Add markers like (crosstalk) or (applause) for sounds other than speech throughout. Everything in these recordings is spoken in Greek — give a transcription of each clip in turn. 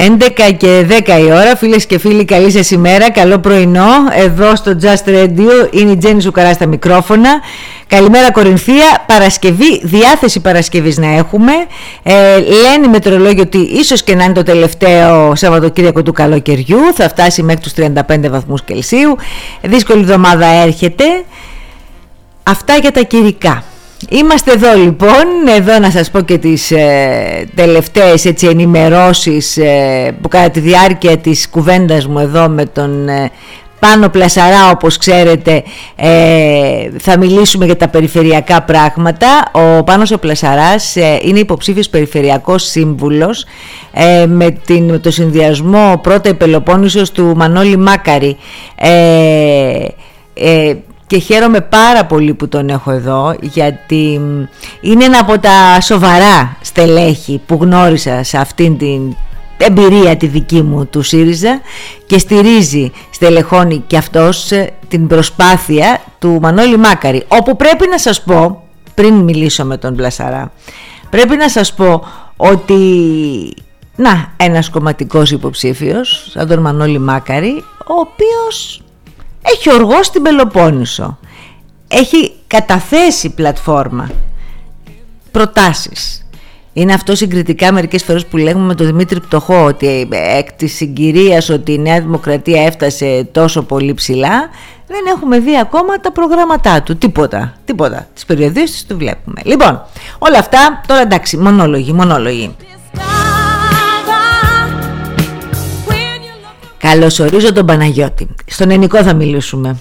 11 και 10 η ώρα, φίλες και φίλοι, καλή σας ημέρα, καλό πρωινό. Εδώ στο Just Radio είναι η Τζέννη Ζουκαρά στα μικρόφωνα. Καλημέρα Κορινθία, Παρασκευή, διάθεση Παρασκευής να έχουμε. Ε, λένε οι μετρολόγοι ότι ίσως και να είναι το τελευταίο Σαββατοκύριακο του καλοκαιριού, θα φτάσει μέχρι τους 35 βαθμούς Κελσίου. Δύσκολη εβδομάδα έρχεται. Αυτά για τα κυρικά. Είμαστε εδώ λοιπόν, εδώ να σας πω και τις ε, τελευταίες έτσι, ενημερώσεις ε, που κατά τη διάρκεια της κουβέντας μου εδώ με τον ε, Πάνο Πλασαρά όπως ξέρετε ε, θα μιλήσουμε για τα περιφερειακά πράγματα. Ο Πάνος ο Πλασαράς είναι υποψήφιος περιφερειακός σύμβουλος με, την, το συνδυασμό πρώτα Πελοπόννησος του Μανώλη Μάκαρη και χαίρομαι πάρα πολύ που τον έχω εδώ γιατί είναι ένα από τα σοβαρά στελέχη που γνώρισα σε αυτήν την εμπειρία τη δική μου του ΣΥΡΙΖΑ και στηρίζει, στελεχώνει και αυτός ε, την προσπάθεια του Μανώλη Μάκαρη. Όπου πρέπει να σας πω, πριν μιλήσω με τον Πλασαρά πρέπει να σας πω ότι να ένας κομματικός υποψήφιος σαν τον Μανώλη Μάκαρη ο οποίος έχει οργό στην Πελοπόννησο. Έχει καταθέσει πλατφόρμα προτάσεις. Είναι αυτό συγκριτικά μερικές φορές που λέγουμε με τον Δημήτρη Πτωχό ότι εκ της συγκυρίας ότι η Νέα Δημοκρατία έφτασε τόσο πολύ ψηλά δεν έχουμε δει ακόμα τα προγράμματά του. Τίποτα, τίποτα. Τις περιοδίες του βλέπουμε. Λοιπόν, όλα αυτά τώρα εντάξει, μονόλογοι, μονόλογοι. Καλωσορίζω τον Παναγιώτη. Στον Ενικό θα μιλήσουμε.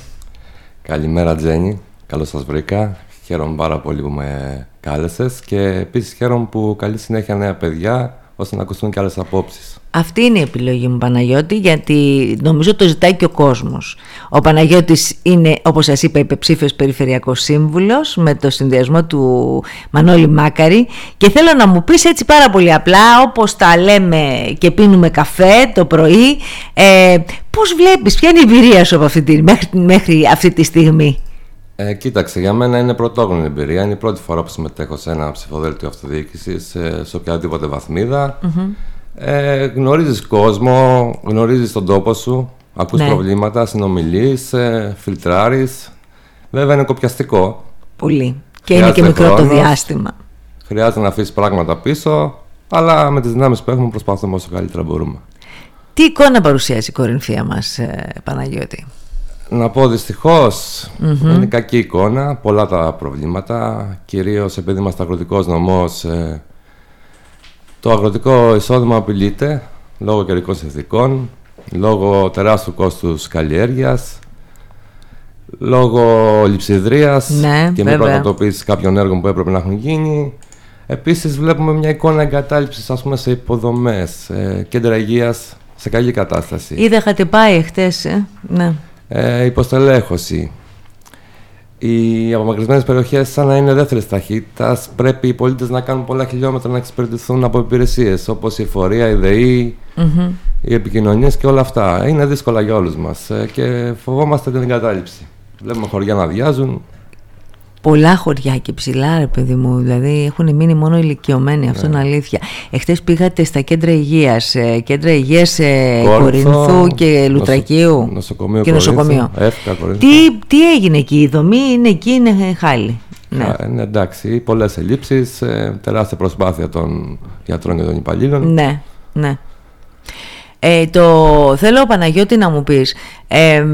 Καλημέρα Τζένι. Καλώς σας βρήκα. Χαίρομαι πάρα πολύ που με κάλεσες και επίσης χαίρομαι που καλή συνέχεια νέα παιδιά ώστε να ακουστούν και άλλες απόψεις. Αυτή είναι η επιλογή μου Παναγιώτη γιατί νομίζω το ζητάει και ο κόσμος. Ο Παναγιώτης είναι όπως σας είπα υπεψήφιος περιφερειακός σύμβουλος με το συνδυασμό του Μανώλη Μάκαρη και θέλω να μου πεις έτσι πάρα πολύ απλά όπως τα λέμε και πίνουμε καφέ το πρωί ε, πώς βλέπεις, ποια είναι η εμπειρία σου από αυτή τη, μέχρι, μέχρι αυτή τη στιγμή; Ε, κοίταξε, για μένα είναι πρωτόγνωρη εμπειρία. Είναι η πρώτη φορά που συμμετέχω σε ένα ψηφοδέλτιο αυτοδιοίκησης σε, σε οποιαδήποτε ε, γνωρίζεις κόσμο, γνωρίζεις τον τόπο σου, ακούς ναι. προβλήματα, συνομιλείς, ε, φιλτράρεις. Βέβαια είναι κοπιαστικό. Πολύ. Και είναι και μικρό το διάστημα. Χρειάζεται να αφήσεις πράγματα πίσω, αλλά με τις δυνάμεις που έχουμε προσπαθούμε όσο καλύτερα μπορούμε. Τι εικόνα παρουσιάζει η κορινθία μας, ε, Παναγιώτη; Να πω δυστυχώς, είναι κακή εικόνα, πολλά τα προβλήματα, κυρίως επειδή είμαστε αγροτικός νομός, ε, το αγροτικό εισόδημα απειλείται λόγω καιρικών συνθηκών, λόγω τεράστιου κόστους καλλιέργειας, λόγω λειψιδρίας ναι, και μη πραγματοποίησης κάποιων έργων που έπρεπε να έχουν γίνει. Επίσης βλέπουμε μια εικόνα εγκατάλειψης ας πούμε, σε υποδομές, κέντρα υγείας σε καλή κατάσταση. Είδα είχατε πάει χτες, ε; ναι. Ε, υποστελέχωση. Οι απομακρυσμένες περιοχές, σαν να είναι δεύτερη ταχύτητας, πρέπει οι πολίτες να κάνουν πολλά χιλιόμετρα να εξυπηρετηθούν από υπηρεσίες όπως η εφορία, η ΔΕΗ, mm-hmm. οι επικοινωνίες και όλα αυτά. Είναι δύσκολα για όλους μας ε, και φοβόμαστε την εγκατάλειψη. Βλέπουμε χωριά να αδειάζουν, πολλά χωριά και ψηλά, ρε παιδί μου. Δηλαδή έχουν μείνει μόνο ηλικιωμένοι, αυτό είναι ναι. αλήθεια. Εχθές πήγατε στα κέντρα υγείας, ε, κέντρα υγείας ε, Κορινθού και Λουτρακίου. Νοσοκομείο και νοσοκομείο. τι, τι έγινε εκεί, η δομή είναι εκεί, είναι χάλι. Ναι. ναι, εντάξει, πολλές ελλείψεις, ε, τεράστια προσπάθεια των γιατρών και των υπαλλήλων. Ναι, ναι. Ε, το θέλω Παναγιώτη να μου πεις ε,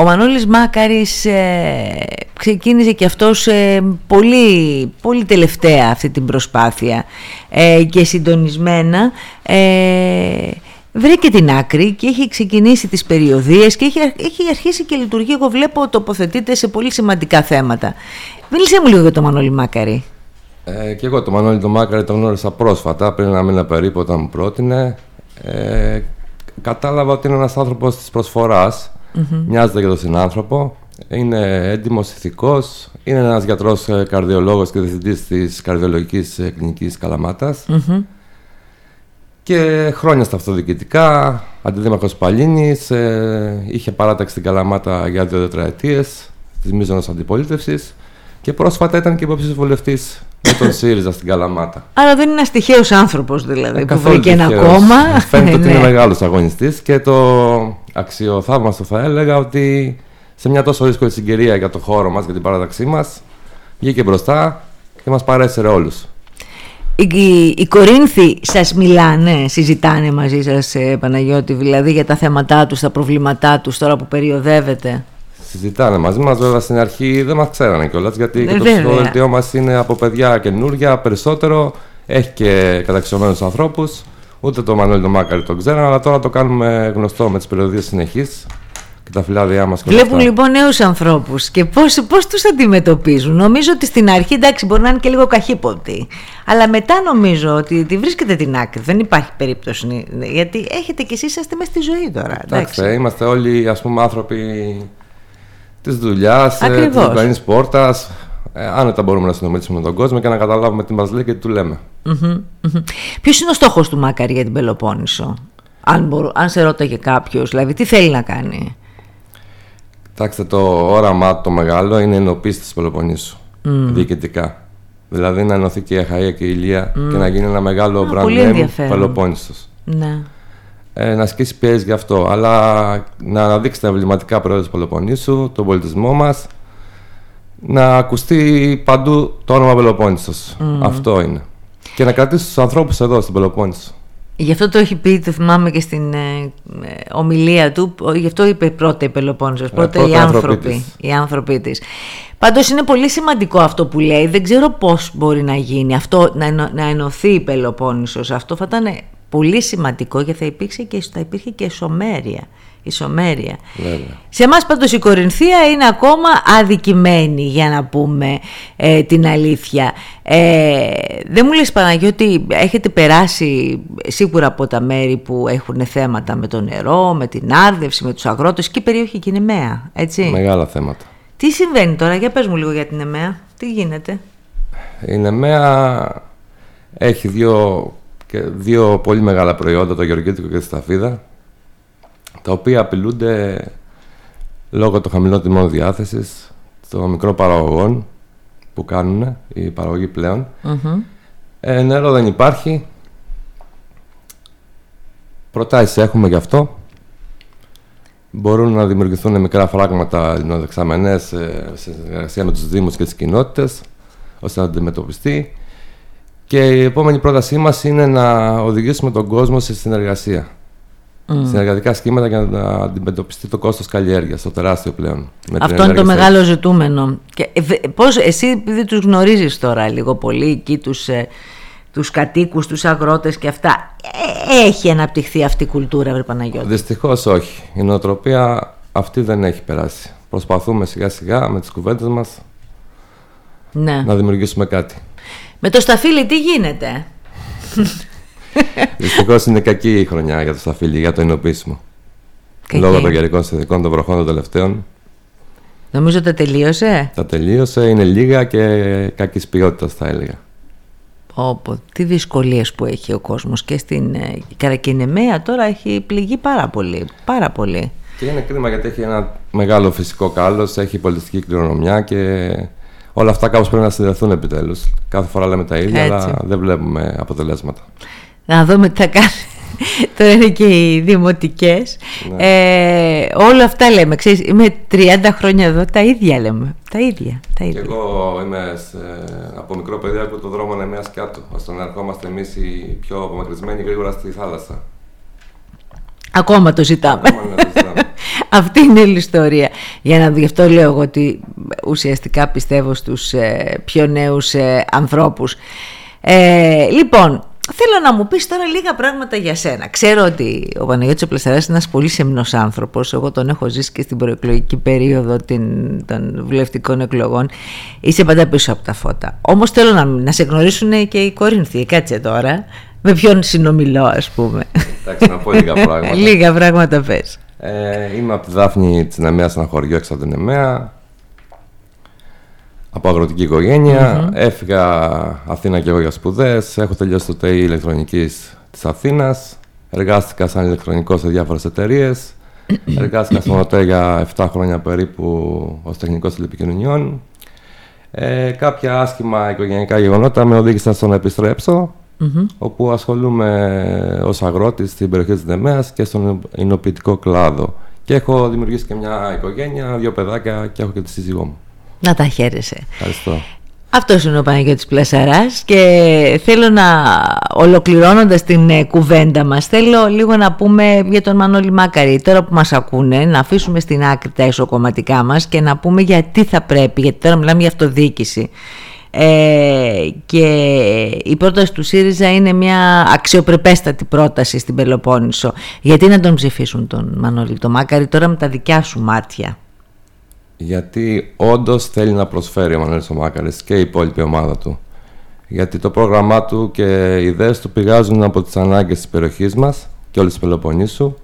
ο Μανώλης Μάκαρης ε, ξεκίνησε και αυτός ε, πολύ, πολύ τελευταία αυτή την προσπάθεια ε, και συντονισμένα ε, βρήκε την άκρη και έχει ξεκινήσει τις περιοδίες και έχει, έχει αρχίσει και λειτουργεί, εγώ βλέπω τοποθετείται σε πολύ σημαντικά θέματα. Μίλησέ μου λίγο για τον Μανώλη Μάκαρη. Ε, και εγώ τον Μανώλη τον Μάκαρη τον γνώρισα πρόσφατα, πριν ένα μήνα περίπου όταν μου πρότεινε. Ε, κατάλαβα ότι είναι ένας άνθρωπος της προσφοράς mm-hmm. μοιάζεται για τον συνάνθρωπο. Είναι έντιμος ηθικός. Είναι ένας γιατρός ε, καρδιολόγος και διευθυντής της καρδιολογικής ε, κλινικής Καλαμάτας. Mm-hmm. Και χρόνια στα αυτοδιοικητικά, αντιδήμαρχος Παλίνης, ε, είχε παράταξη στην Καλαμάτα για δύο τετραετίες της μείζωνας αντιπολίτευσης και πρόσφατα ήταν και υποψήφιος βουλευτής με τον ΣΥΡΙΖΑ στην Καλαμάτα. Άρα δεν είναι ένα τυχαίο άνθρωπος δηλαδή ε, που βρήκε ένα κόμμα. Φαίνεται ότι (laughs) είναι ναι. μεγάλος αγωνιστής και το αξιοθαύμαστο θα έλεγα ότι σε μια τόσο δύσκολη συγκυρία για το χώρο μας, για την παράταξή μας, βγήκε μπροστά και μας παρέσυρε όλους. Οι, οι Κορίνθοι σας μιλάνε, συζητάνε μαζί σας ε, Παναγιώτη, δηλαδή για τα θέματά τους, τα προβλήματά τους τώρα που περιοδεύεται. Συζητάνε μαζί μας, βέβαια στην αρχή δεν μας ξέρανε κιόλας γιατί και το ψηφοδελτίο μας είναι από παιδιά καινούργια περισσότερο, έχει και καταξιωμένους ανθρώπους, ούτε το Μανώλη το Μάκαρη το ξέραν, αλλά τώρα το κάνουμε γνωστό με τις περιοδίες συνεχής τα φυλάδια μας. Βλέπουν λοιπόν νέους ανθρώπους και πώς, πώς τους αντιμετωπίζουν. Νομίζω ότι στην αρχή εντάξει μπορεί να είναι και λίγο καχύποπτοι. Αλλά μετά νομίζω ότι τη βρίσκεται την άκρη. Δεν υπάρχει περίπτωση. Γιατί έχετε κι εσείς είστε μέσα στη ζωή τώρα. Εντάξει, είμαστε όλοι ας πούμε άνθρωποι της δουλειάς, ε, της διπλανής πόρτας. Ε, άνετα μπορούμε να συνομιλήσουμε με τον κόσμο και να καταλάβουμε τι μας λέει και τι του λέμε. Ποιος είναι ο στόχος του Μάκαρη για την Πελοπόννησο, αν, μπορώ, αν σε ρώταγε κάποιος, δηλαδή τι θέλει να κάνει; Κοιτάξτε, το όραμά το μεγάλο είναι η ενοποίηση της Πελοποννήσου. Mm. Διοικητικά. Δηλαδή να ενωθεί και η Αχαία και η Ηλία και να γίνει ένα μεγάλο brand name Πελοπόννησος. Ναι. Ε, να ασκήσει πιέσεις γι' αυτό. Αλλά να αναδείξει τα εμβληματικά προϊόντα της Πελοποννήσου, τον πολιτισμό μας. Να ακουστεί παντού το όνομα Πελοπόννησος. Αυτό είναι. Και να κρατήσει τους ανθρώπους εδώ στην Πελοπόννησο. Γι' αυτό το έχει πει, το θυμάμαι και στην ε, ε ομιλία του, γι' αυτό είπε πρώτα η Πελοπόννησος, ε, πρώτα, οι άνθρωποι, οι άνθρωποι της. Πάντως είναι πολύ σημαντικό αυτό που λέει, δεν ξέρω πώς μπορεί να γίνει αυτό, να, να ενωθεί η Πελοπόννησος, αυτό θα ήταν πολύ σημαντικό και θα, υπήρξε και, θα υπήρχε και σωμέρεια ισομέρεια. Σε εμάς πάντως η Κορινθία είναι ακόμα αδικημένη για να πούμε ε, την αλήθεια. Ε, δεν μου λες Παναγιώτη, έχετε περάσει σίγουρα από τα μέρη που έχουν θέματα με το νερό, με την άρδευση, με τους αγρότες και η περιοχή και είναι ΕΜΕΑ, έτσι; Μεγάλα θέματα. Τι συμβαίνει τώρα, για πες μου λίγο για την ΕΜΕΑ, τι γίνεται; Η ΕΜΕΑ έχει δύο, δύο πολύ μεγάλα προϊόντα, το γεωργίτικο και τη σταφίδα τα οποία απειλούνται λόγω των χαμηλών τιμών διάθεσης των μικρών παραγωγών που κάνουν οι παραγωγοί πλέον. Ε, νερό δεν υπάρχει. Προτάσεις έχουμε γι' αυτό. Μπορούν να δημιουργηθούν μικρά φράγματα λινοδεξαμενές ε, σε συνεργασία με τους Δήμους και τις κοινότητες ώστε να αντιμετωπιστεί. Και η επόμενη πρότασή μας είναι να οδηγήσουμε τον κόσμο σε συνεργασία mm. Συνεργατικά σχήματα για να αντιμετωπιστεί το κόστος καλλιέργειας, το τεράστιο πλέον. Αυτό είναι το μεγάλο ζητούμενο. Και, ε, πώς, εσύ επειδή τους γνωρίζεις τώρα λίγο πολύ εκεί τους, ε, τους κατοίκους, τους αγρότες και αυτά, ε, έχει αναπτυχθεί αυτή η κουλτούρα, βρε Παναγιώτη; Δυστυχώς όχι. Η νοοτροπία αυτή δεν έχει περάσει. Προσπαθούμε σιγά σιγά με τις κουβέντες μας ναι. να δημιουργήσουμε κάτι. Με το σταφύλι τι γίνεται; Δυστυχώς είναι κακή η χρονιά για το σταφύλι, για το ενωπίσιμο. Λόγω των καιρικών συνθηκών των βροχών των τελευταίων. Νομίζω τα τελείωσε; Τα τελείωσε, είναι λίγα και κακής ποιότητας, θα έλεγα. Όπω, τι δυσκολίες που έχει ο κόσμος και στην ε, Καρακινεμαία τώρα έχει πληγεί πάρα πολύ. Πάρα πολύ. Και είναι κρίμα γιατί έχει ένα μεγάλο φυσικό κάλος, έχει πολιτιστική κληρονομιά και όλα αυτά κάπως πρέπει να συνδεθούν επιτέλους. Κάθε φορά λέμε τα ίδια, αλλά δεν βλέπουμε αποτελέσματα να δούμε τι θα κάνει. Τώρα είναι και οι δημοτικές. Ναι. Ε, όλα αυτά λέμε. Ξέρεις, είμαι 30 χρόνια εδώ, τα ίδια λέμε. Τα ίδια. Τα ίδια. Και εγώ είμαι σε, από μικρό παιδί από το δρόμο Νεμέας κάτω, ώστε να ερχόμαστε εμείς οι πιο απομακρυσμένοι γρήγορα στη θάλασσα. Ακόμα το ζητάμε. Ακόμα το ζητάμε. (laughs) Αυτή είναι η ιστορία. Για να γι' αυτό λέω εγώ ότι ουσιαστικά πιστεύω στους ε, πιο νέους ε, ανθρώπους. Ε, λοιπόν, Θέλω να μου πεις τώρα λίγα πράγματα για σένα. Ξέρω ότι ο Παναγιώτης Πλασταράς είναι ένας πολύ σεμνός άνθρωπος. Εγώ τον έχω ζήσει και στην προεκλογική περίοδο των βουλευτικών εκλογών. Είσαι πάντα πίσω από τα φώτα. Όμως θέλω να, να σε γνωρίσουν και οι Κορίνθιοι. Κάτσε τώρα. Με ποιον συνομιλώ ας πούμε. Εντάξει να πω λίγα πράγματα. (laughs) λίγα πράγματα πες. Ε, είμαι από τη Δάφνη της Νεμέας, ένα χωριό έξω από την Νεμαία από αγροτική Έφυγα Αθήνα και εγώ για σπουδές. Έχω τελειώσει το ΤΕΙ ηλεκτρονικής της Αθήνας. Εργάστηκα σαν ηλεκτρονικός σε διάφορες εταιρείες. Εργάστηκα στον ΟΤΕ για 7 χρόνια περίπου ως τεχνικός τηλεπικοινωνιών. Ε, κάποια άσχημα οικογενειακά γεγονότα με οδήγησαν στο να επιστρεψω όπου ασχολούμαι ως αγρότης στην περιοχή της Δεμέας και στον εινοποιητικό κλάδο. Και έχω δημιουργήσει και μια οικογένεια, δύο παιδάκια και έχω και τη σύζυγό μου. Να τα χαίρεσαι. Ευχαριστώ. Αυτός είναι ο Παναγιώτης Πλασαράς και θέλω να ολοκληρώνοντας την ε, κουβέντα μας θέλω λίγο να πούμε για τον Μανώλη Μάκαρη τώρα που μας ακούνε να αφήσουμε στην άκρη τα ισοκομματικά μας και να πούμε γιατί θα πρέπει γιατί τώρα μιλάμε για αυτοδιοίκηση ε, και η πρόταση του ΣΥΡΙΖΑ είναι μια αξιοπρεπέστατη πρόταση στην Πελοπόννησο γιατί να τον ψηφίσουν τον Μανώλη το Μάκαρη τώρα με τα δικιά σου μάτια; Γιατί όντως θέλει να προσφέρει ο Μανώλης Μάκαρης και η υπόλοιπη ομάδα του. Γιατί το πρόγραμμά του και οι ιδέες του πηγάζουν από τις ανάγκες της περιοχής μας και όλης της Πελοποννήσου.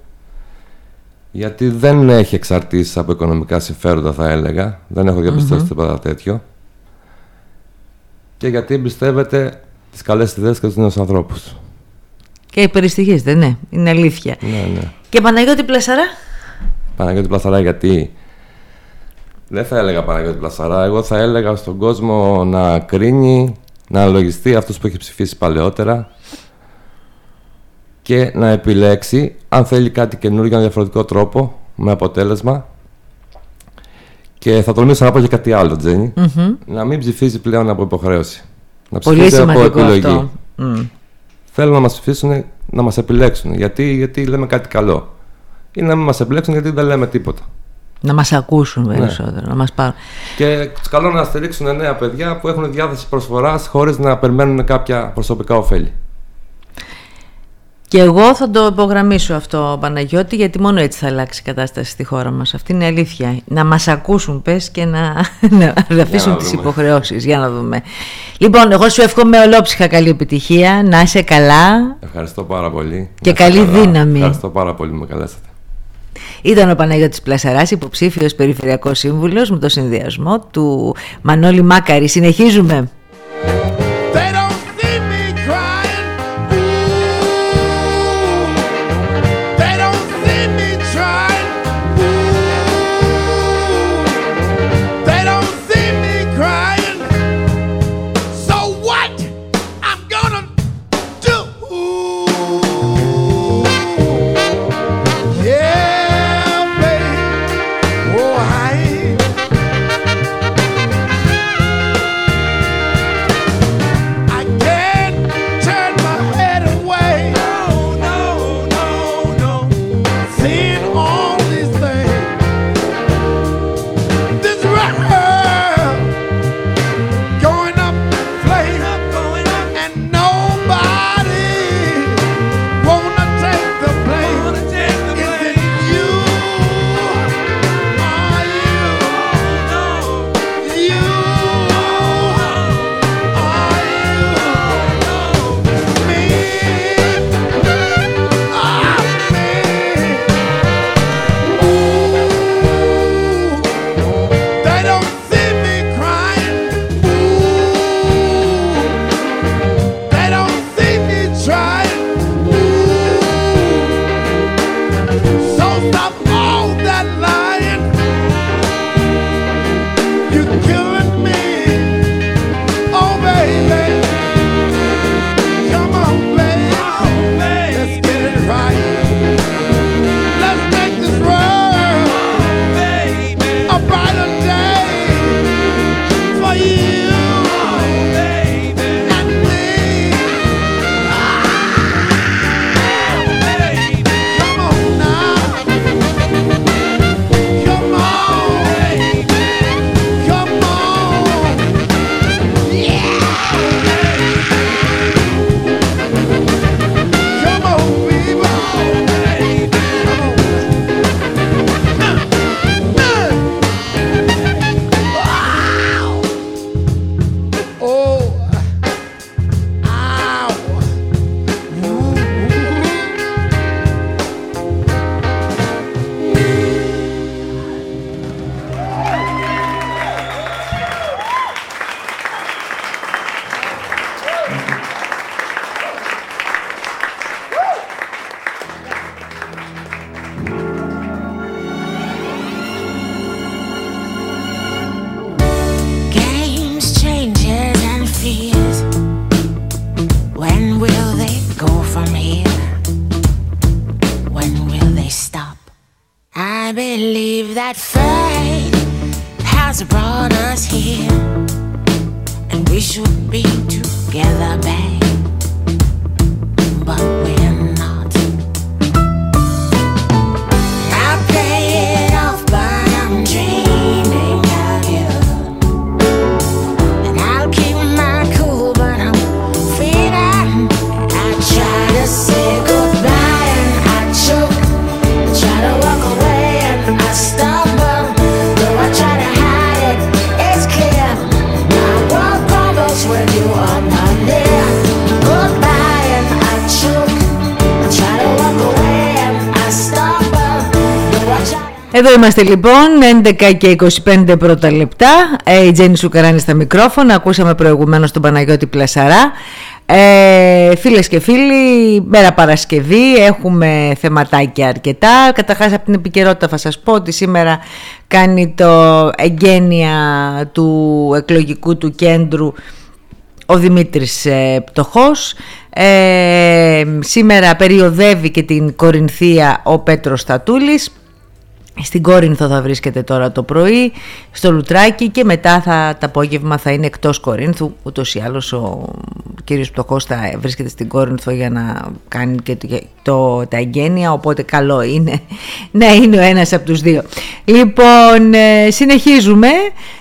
Γιατί δεν έχει εξαρτήσει από οικονομικά συμφέροντα, θα έλεγα. Δεν έχω διαπιστώσει mm-hmm. τίποτα τέτοιο. Και γιατί εμπιστεύεται τις καλές ιδέες και τους νέους ανθρώπους. Και υπεριστοιχίζεται, ναι. Είναι αλήθεια. Ναι, ναι. Και Παναγιώτη Πλασαρά; Παναγιώτη Πλασαρά γιατί δεν θα έλεγα Παναγιώτη Πλασαρά. Εγώ θα έλεγα στον κόσμο να κρίνει, να λογιστεί αυτούς που έχει ψηφίσει παλαιότερα και να επιλέξει αν θέλει κάτι καινούργιο με διαφορετικό τρόπο, με αποτέλεσμα. Και θα τολμήσω να πω και κάτι άλλο, Τζένι. Να μην ψηφίζει πλέον από υποχρέωση. Να ψηφίζει από επιλογή. Θέλω να μας ψηφίσουν, να μας επιλέξουν. Γιατί, γιατί λέμε κάτι καλό. Ή να μην μας επιλέξουν γιατί δεν λέμε τίποτα. Να μας ακούσουν ναι. περισσότερο, ναι. να μας πάρουν. Και τους καλώ να στηρίξουν νέα παιδιά που έχουν διάθεση προσφοράς χωρίς να περιμένουν κάποια προσωπικά ωφέλη. Και εγώ θα το υπογραμμίσω αυτό, Παναγιώτη, γιατί μόνο έτσι θα αλλάξει η κατάσταση στη χώρα μας. Αυτή είναι η αλήθεια. Να μας ακούσουν, πες, και να, (laughs) να αφήσουν τις υποχρεώσεις. Για να δούμε. Λοιπόν, εγώ σου εύχομαι ολόψυχα καλή επιτυχία, να είσαι καλά. Ευχαριστώ πάρα πολύ. Και καλή δύναμη. Ευχαριστώ πάρα πολύ που με καλέσατε. Ήταν ο Παναγιώτης Πλασαράς, υποψήφιος περιφερειακός σύμβουλος με το συνδυασμό του Μανώλη Μάκαρη. Συνεχίζουμε. Εδώ είμαστε λοιπόν, 11 και 25 πρώτα λεπτά. Ε, η Τζέννη Σουκαράνη στα μικρόφωνα. Ακούσαμε προηγουμένως τον Παναγιώτη Πλασαρά. Ε, φίλες και φίλοι, μέρα Παρασκευή, έχουμε θεματάκια αρκετά. Καταρχάς από την επικαιρότητα θα σας πω ότι σήμερα κάνει το εγγένεια του εκλογικού του κέντρου ο Δημήτρης ε, Πτωχός. Ε, σήμερα περιοδεύει και την Κορινθία ο Πέτρος Στατούλης. Στην Κόρινθο θα βρίσκεται τώρα το πρωί, στο Λουτράκι και μετά θα, το απόγευμα θα είναι εκτός Κορίνθου. Ούτως ή άλλως ο κύριος Πτωχός θα βρίσκεται στην Κόρινθο για να κάνει και το, το, τα εγγένεια, οπότε καλό είναι (laughs) να είναι ο ένας από τους δύο. Λοιπόν, ε, συνεχίζουμε.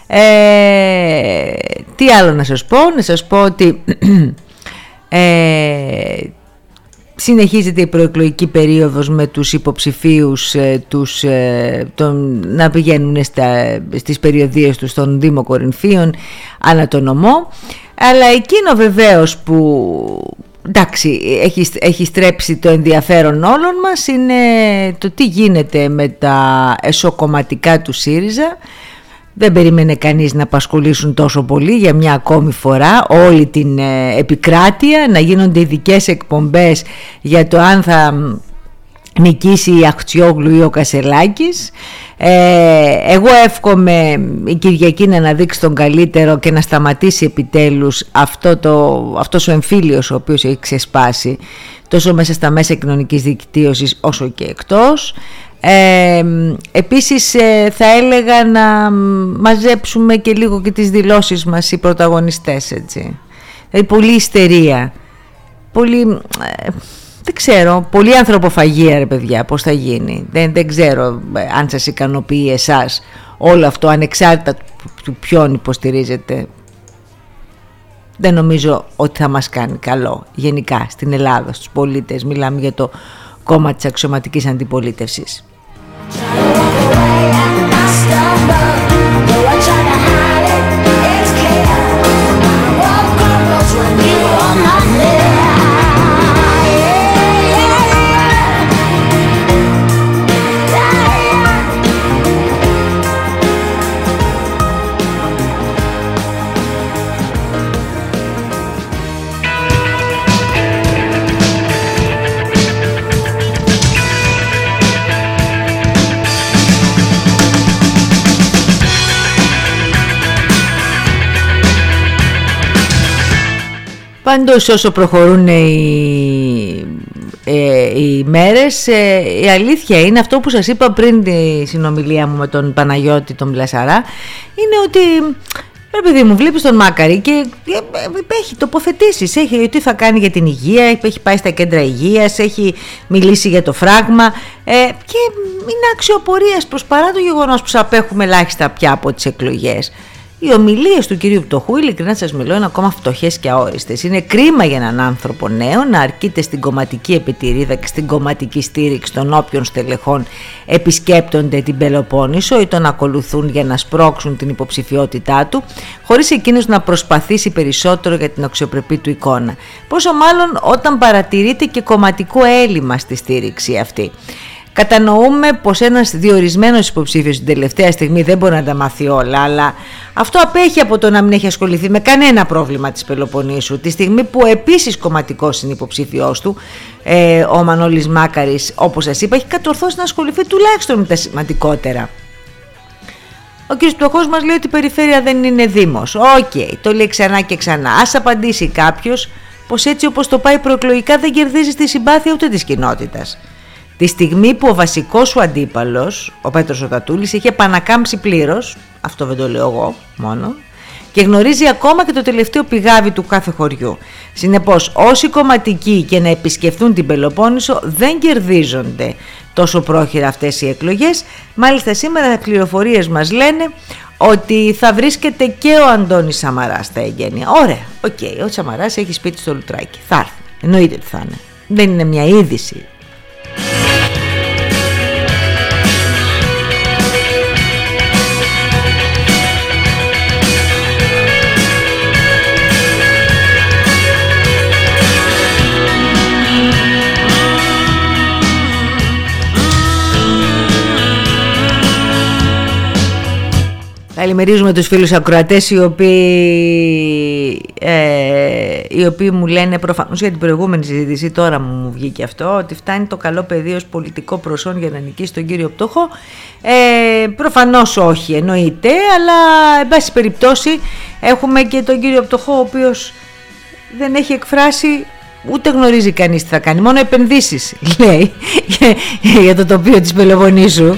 Ε, τι άλλο να σας πω, να σας πω ότι... (clears throat) Ε, συνεχίζεται η προεκλογική περίοδος με τους υποψηφίους ε, τους, ε, τον, να πηγαίνουν στα, στις περιοδίες τους των Δήμο Κορινθίων ανά τον νομό. Αλλά εκείνο βεβαίως που εντάξει έχει, έχει στρέψει το ενδιαφέρον όλων μας είναι το τι γίνεται με τα εσωκομματικά του ΣΥΡΙΖΑ δεν περίμενε κανείς να απασχολήσουν τόσο πολύ για μια ακόμη φορά όλη την ε, επικράτεια, να γίνονται ειδικές εκπομπές για το αν θα νικήσει η Αχτσιόγλου ή ο Κασελάκης. Ε, εγώ εύχομαι η Κυριακή να αναδείξει τον καλύτερο και να σταματήσει επιτέλους αυτό το, αυτός ο εμφύλιος ο οποίος έχει ξεσπάσει τόσο μέσα στα μέσα κοινωνικής δικτύωσης όσο και εκτός. Ε, επίσης ε, θα έλεγα να μαζέψουμε και λίγο και τις δηλώσεις μας οι πρωταγωνιστές έτσι. Δηλαδή πολύ ιστερία, πολύ, ε, δεν ξέρω, πολύ ανθρωποφαγία ρε παιδιά πώς θα γίνει. Δεν, δεν ξέρω ε, αν σας ικανοποιεί εσάς όλο αυτό ανεξάρτητα του ποιον υποστηρίζετε. Δεν νομίζω ότι θα μας κάνει καλό γενικά στην Ελλάδα, στους πολίτες. Μιλάμε για το κόμμα της αξιωματικής αντιπολίτευσης. Try to walk away and I stumble, though I try. Πάντως όσο προχωρούν οι, ε, οι μέρες ε, η αλήθεια είναι αυτό που σας είπα πριν τη συνομιλία μου με τον Παναγιώτη τον Μπλασαρά είναι ότι Ρε παιδί μου, βλέπεις τον Μάκαρη και ε, ε, έχει τοποθετήσεις, έχει τι θα κάνει για την υγεία, έχει πάει στα κέντρα υγείας, έχει μιλήσει για το φράγμα ε, και είναι αξιοπορίας προς παρά το γεγονός που απέχουμε ελάχιστα πια από τις εκλογές. Οι ομιλίες του κυρίου Πτωχού, ειλικρινά σας μιλώ, είναι ακόμα φτωχές και αόριστες. Είναι κρίμα για έναν άνθρωπο νέο να αρκείται στην κομματική επιτηρίδα και στην κομματική στήριξη των όποιων στελεχών επισκέπτονται την Πελοπόννησο ή τον ακολουθούν για να σπρώξουν την υποψηφιότητά του, χωρίς εκείνος να προσπαθήσει περισσότερο για την αξιοπρεπή του εικόνα. Πόσο μάλλον όταν παρατηρείται και κομματικό έλλειμμα στη στήριξη αυτή. Κατανοούμε πως ένας διορισμένος υποψήφιος την τελευταία στιγμή δεν μπορεί να τα μάθει όλα, αλλά αυτό απέχει από το να μην έχει ασχοληθεί με κανένα πρόβλημα της Πελοποννήσου. Τη στιγμή που επίσης κομματικός είναι υποψήφιός του, ε, ο Μανώλης Μάκαρης, όπως σας είπα, έχει κατορθώσει να ασχοληθεί τουλάχιστον με τα σημαντικότερα. Ο κ. Πτωχός μας λέει ότι η περιφέρεια δεν είναι Δήμος. Οκ, το λέει ξανά και ξανά. Ας απαντήσει κάποιος πως έτσι όπως το πάει προεκλογικά δεν κερδίζει τη συμπάθεια ούτε της κοινότητας. Τη στιγμή που ο βασικός σου αντίπαλος, ο Πέτρος ο Τατούλης, είχε επανακάμψει πλήρως, αυτό δεν το λέω εγώ μόνο, και γνωρίζει ακόμα και το τελευταίο πηγάδι του κάθε χωριού. Συνεπώς, όσοι κομματικοί και να επισκεφθούν την Πελοπόννησο δεν κερδίζονται τόσο πρόχειρα αυτές οι εκλογές. Μάλιστα σήμερα οι πληροφορίες μας λένε ότι θα βρίσκεται και ο Αντώνης Σαμαράς στα εγκαίνια. Ωραία, OK, okay, ο Σαμαράς έχει σπίτι στο Λουτράκι. Θα έρθει, εννοείται ότι θα είναι. Δεν είναι μια είδηση Καλημερίζουμε τους φίλους ακροατές οι οποίοι, ε, οι οποίοι μου λένε προφανώς για την προηγούμενη συζήτηση, τώρα μου βγήκε αυτό, ότι φτάνει το καλό παιδί ως πολιτικό προσόν για να νικήσει τον κύριο Πτώχο. Ε, προφανώς όχι εννοείται, αλλά εν πάση περιπτώσει έχουμε και τον κύριο Πτωχό ο οποίος δεν έχει εκφράσει ούτε γνωρίζει κανείς τι θα κάνει, μόνο επενδύσεις (laughs) λέει για το τοπίο της Πελοποννήσου.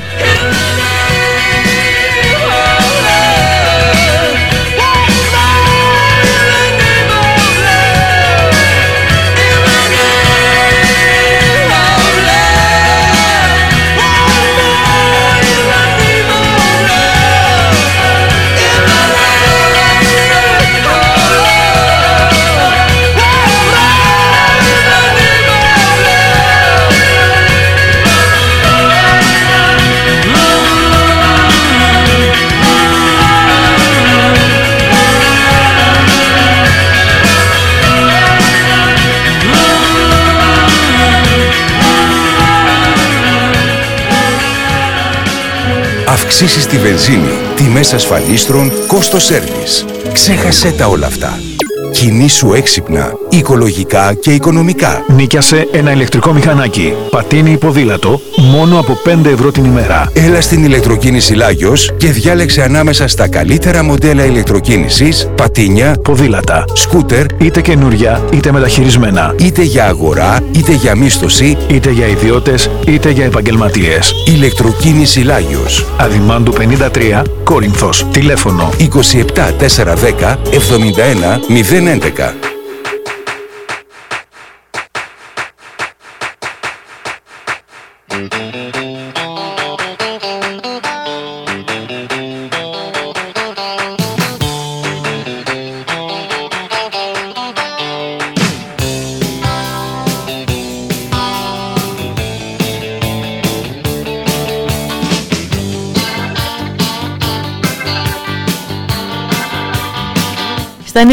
Αυξήσεις στη βενζίνη, τιμές ασφαλίστρων, κόστος σέρβις. Ξέχασέ τα όλα αυτά. Κινήσου έξυπνα, οικολογικά και οικονομικά. Νίκιασε ένα ηλεκτρικό μηχανάκι. Πατίνι ποδήλατο, μόνο από 5 ευρώ την ημέρα. Έλα στην ηλεκτροκίνηση Λάγιος και διάλεξε ανάμεσα στα καλύτερα μοντέλα ηλεκτροκίνησης, πατίνια, Ποδήλατα. σκούτερ, Είτε καινούρια είτε μεταχειρισμένα. είτε για αγορά, είτε για μίσθωση, Είτε για ιδιώτες είτε για επαγγελματίες. ηλεκτροκίνηση Λάγιος. Αδημάντου 53, Κόρινθος. Τηλέφωνο 27 410 71 011.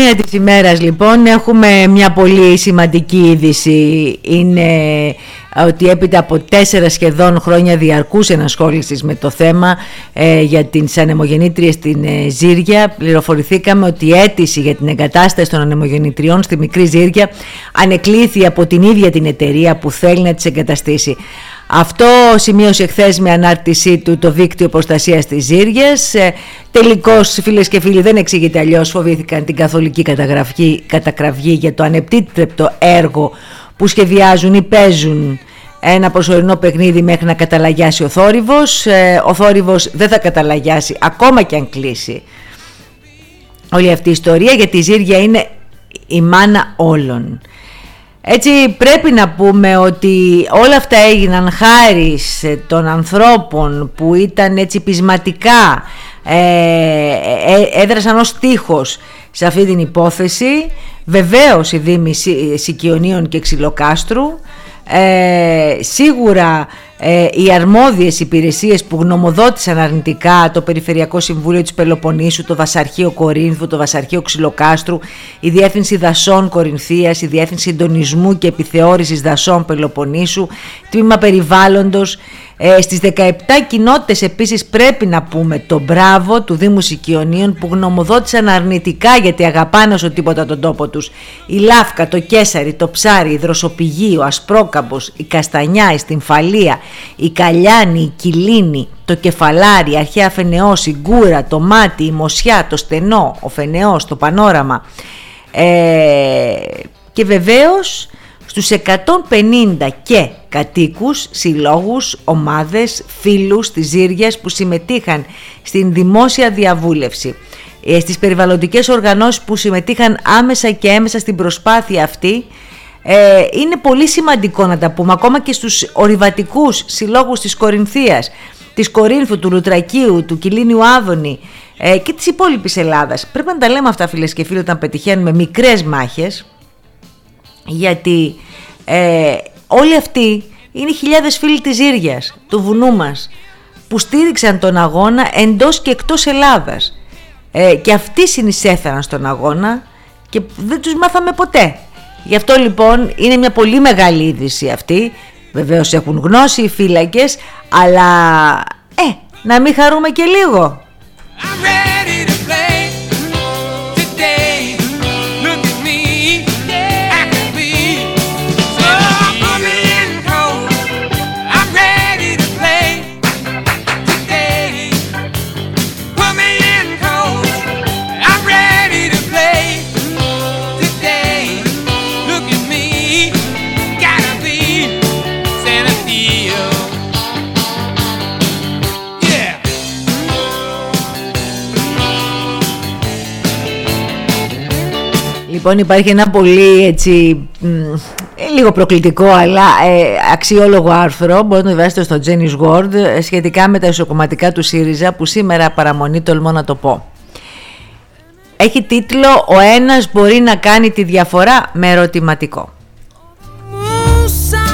Στα νέα της ημέρας λοιπόν έχουμε μια πολύ σημαντική είδηση. Είναι ότι έπειτα από τέσσερα σχεδόν χρόνια διαρκούς ενασχόλησης με το θέμα ε, για τις ανεμογεννήτριες στην ε, Ζήρια πληροφορηθήκαμε ότι η αίτηση για την εγκατάσταση των ανεμογεννητριών στη Μικρή Ζήρια ανεκλήθη από την ίδια την εταιρεία που θέλει να τις εγκαταστήσει. Αυτό σημείωσε χθες με ανάρτησή του το δίκτυο προστασίας της Ζήρια. Τελικώς, φίλες και φίλοι, δεν εξηγείται αλλιώς. Φοβήθηκαν την καθολική καταγραφή, κατακραυγή για το ανεπτύτρεπτο έργο που σχεδιάζουν ή παίζουν ένα προσωρινό παιχνίδι μέχρι να καταλαγιάσει ο θόρυβος. Ε, Ο θόρυβος δεν θα καταλαγιάσει ακόμα και αν κλείσει όλη αυτή η ιστορία γιατί η Ζήρια είναι η μάνα όλων. Έτσι πρέπει να πούμε ότι όλα αυτά έγιναν χάρη σε των ανθρώπων που ήταν έτσι πεισματικά ε, ε, έδρασαν ως τείχος σε αυτή την υπόθεση. Βεβαίως η Δήμη Συ- Σικιονίων και Ξυλοκάστρου ε, σίγουρα ε, οι αρμόδιες υπηρεσίες που γνωμοδότησαν αρνητικά το Περιφερειακό Συμβούλιο της Πελοποννήσου, το Βασαρχείο Κορίνθου, το Βασαρχείο Ξυλοκάστρου, η Διεύθυνση Δασών Κορινθίας, η Διεύθυνση Συντονισμού και Επιθεώρησης Δασών Πελοποννήσου, Τμήμα Περιβάλλοντος, ε, στις 17 κοινότητες επίσης πρέπει να πούμε το μπράβο του Δήμου Σικιονίων που γνωμοδότησαν αρνητικά γιατί αγαπάνε όσο τίποτα τον τόπο τους. Η Λάφκα, το Κέσαρι, το Ψάρι, η Δροσοπηγή, ο Ασπρόκαμπος, η Καστανιά, η Στυμφαλία, η Καλιάνη, η Κιλίνη, το Κεφαλάρι, η Αρχαία Φενεός, η Γκούρα, το Μάτι, η Μοσιά, το Στενό, ο Φενεός, το Πανόραμα. Ε, και βεβαίως στους 150 και κατοίκους, συλλόγους, ομάδες, φίλους της Ζήριας που συμμετείχαν στην δημόσια διαβούλευση. Ε, στις περιβαλλοντικές οργανώσεις που συμμετείχαν άμεσα και έμεσα στην προσπάθεια αυτή ε, είναι πολύ σημαντικό να τα πούμε ακόμα και στους ορειβατικούς συλλόγους της Κορινθίας της Κορίνθου, του Λουτρακίου, του Κιλίνιου Άδωνη ε, και της υπόλοιπης Ελλάδας. Πρέπει να τα λέμε αυτά φίλες και φίλοι όταν πετυχαίνουμε μικρές μάχες γιατί ε, όλοι αυτοί είναι χιλιάδες φίλοι της Ζήριας, του βουνού μας που στήριξαν τον αγώνα εντός και εκτός Ελλάδας ε, και αυτοί συνεισέφεραν στον αγώνα και δεν τους μάθαμε ποτέ. Γι' αυτό λοιπόν είναι μια πολύ μεγάλη είδηση αυτή. Βεβαίως έχουν γνώση οι φύλακες, αλλά ε, να μην χαρούμε και λίγο. Λοιπόν υπάρχει ένα πολύ έτσι ε, λίγο προκλητικό αλλά ε, αξιόλογο άρθρο μπορείτε να το διαβάσετε στο Jenny's World ε, σχετικά με τα ισοκομματικά του ΣΥΡΙΖΑ που σήμερα παραμονή τολμώ να το πω. Έχει τίτλο «Ο ένας μπορεί να κάνει τη διαφορά» με ερωτηματικό. Μουσα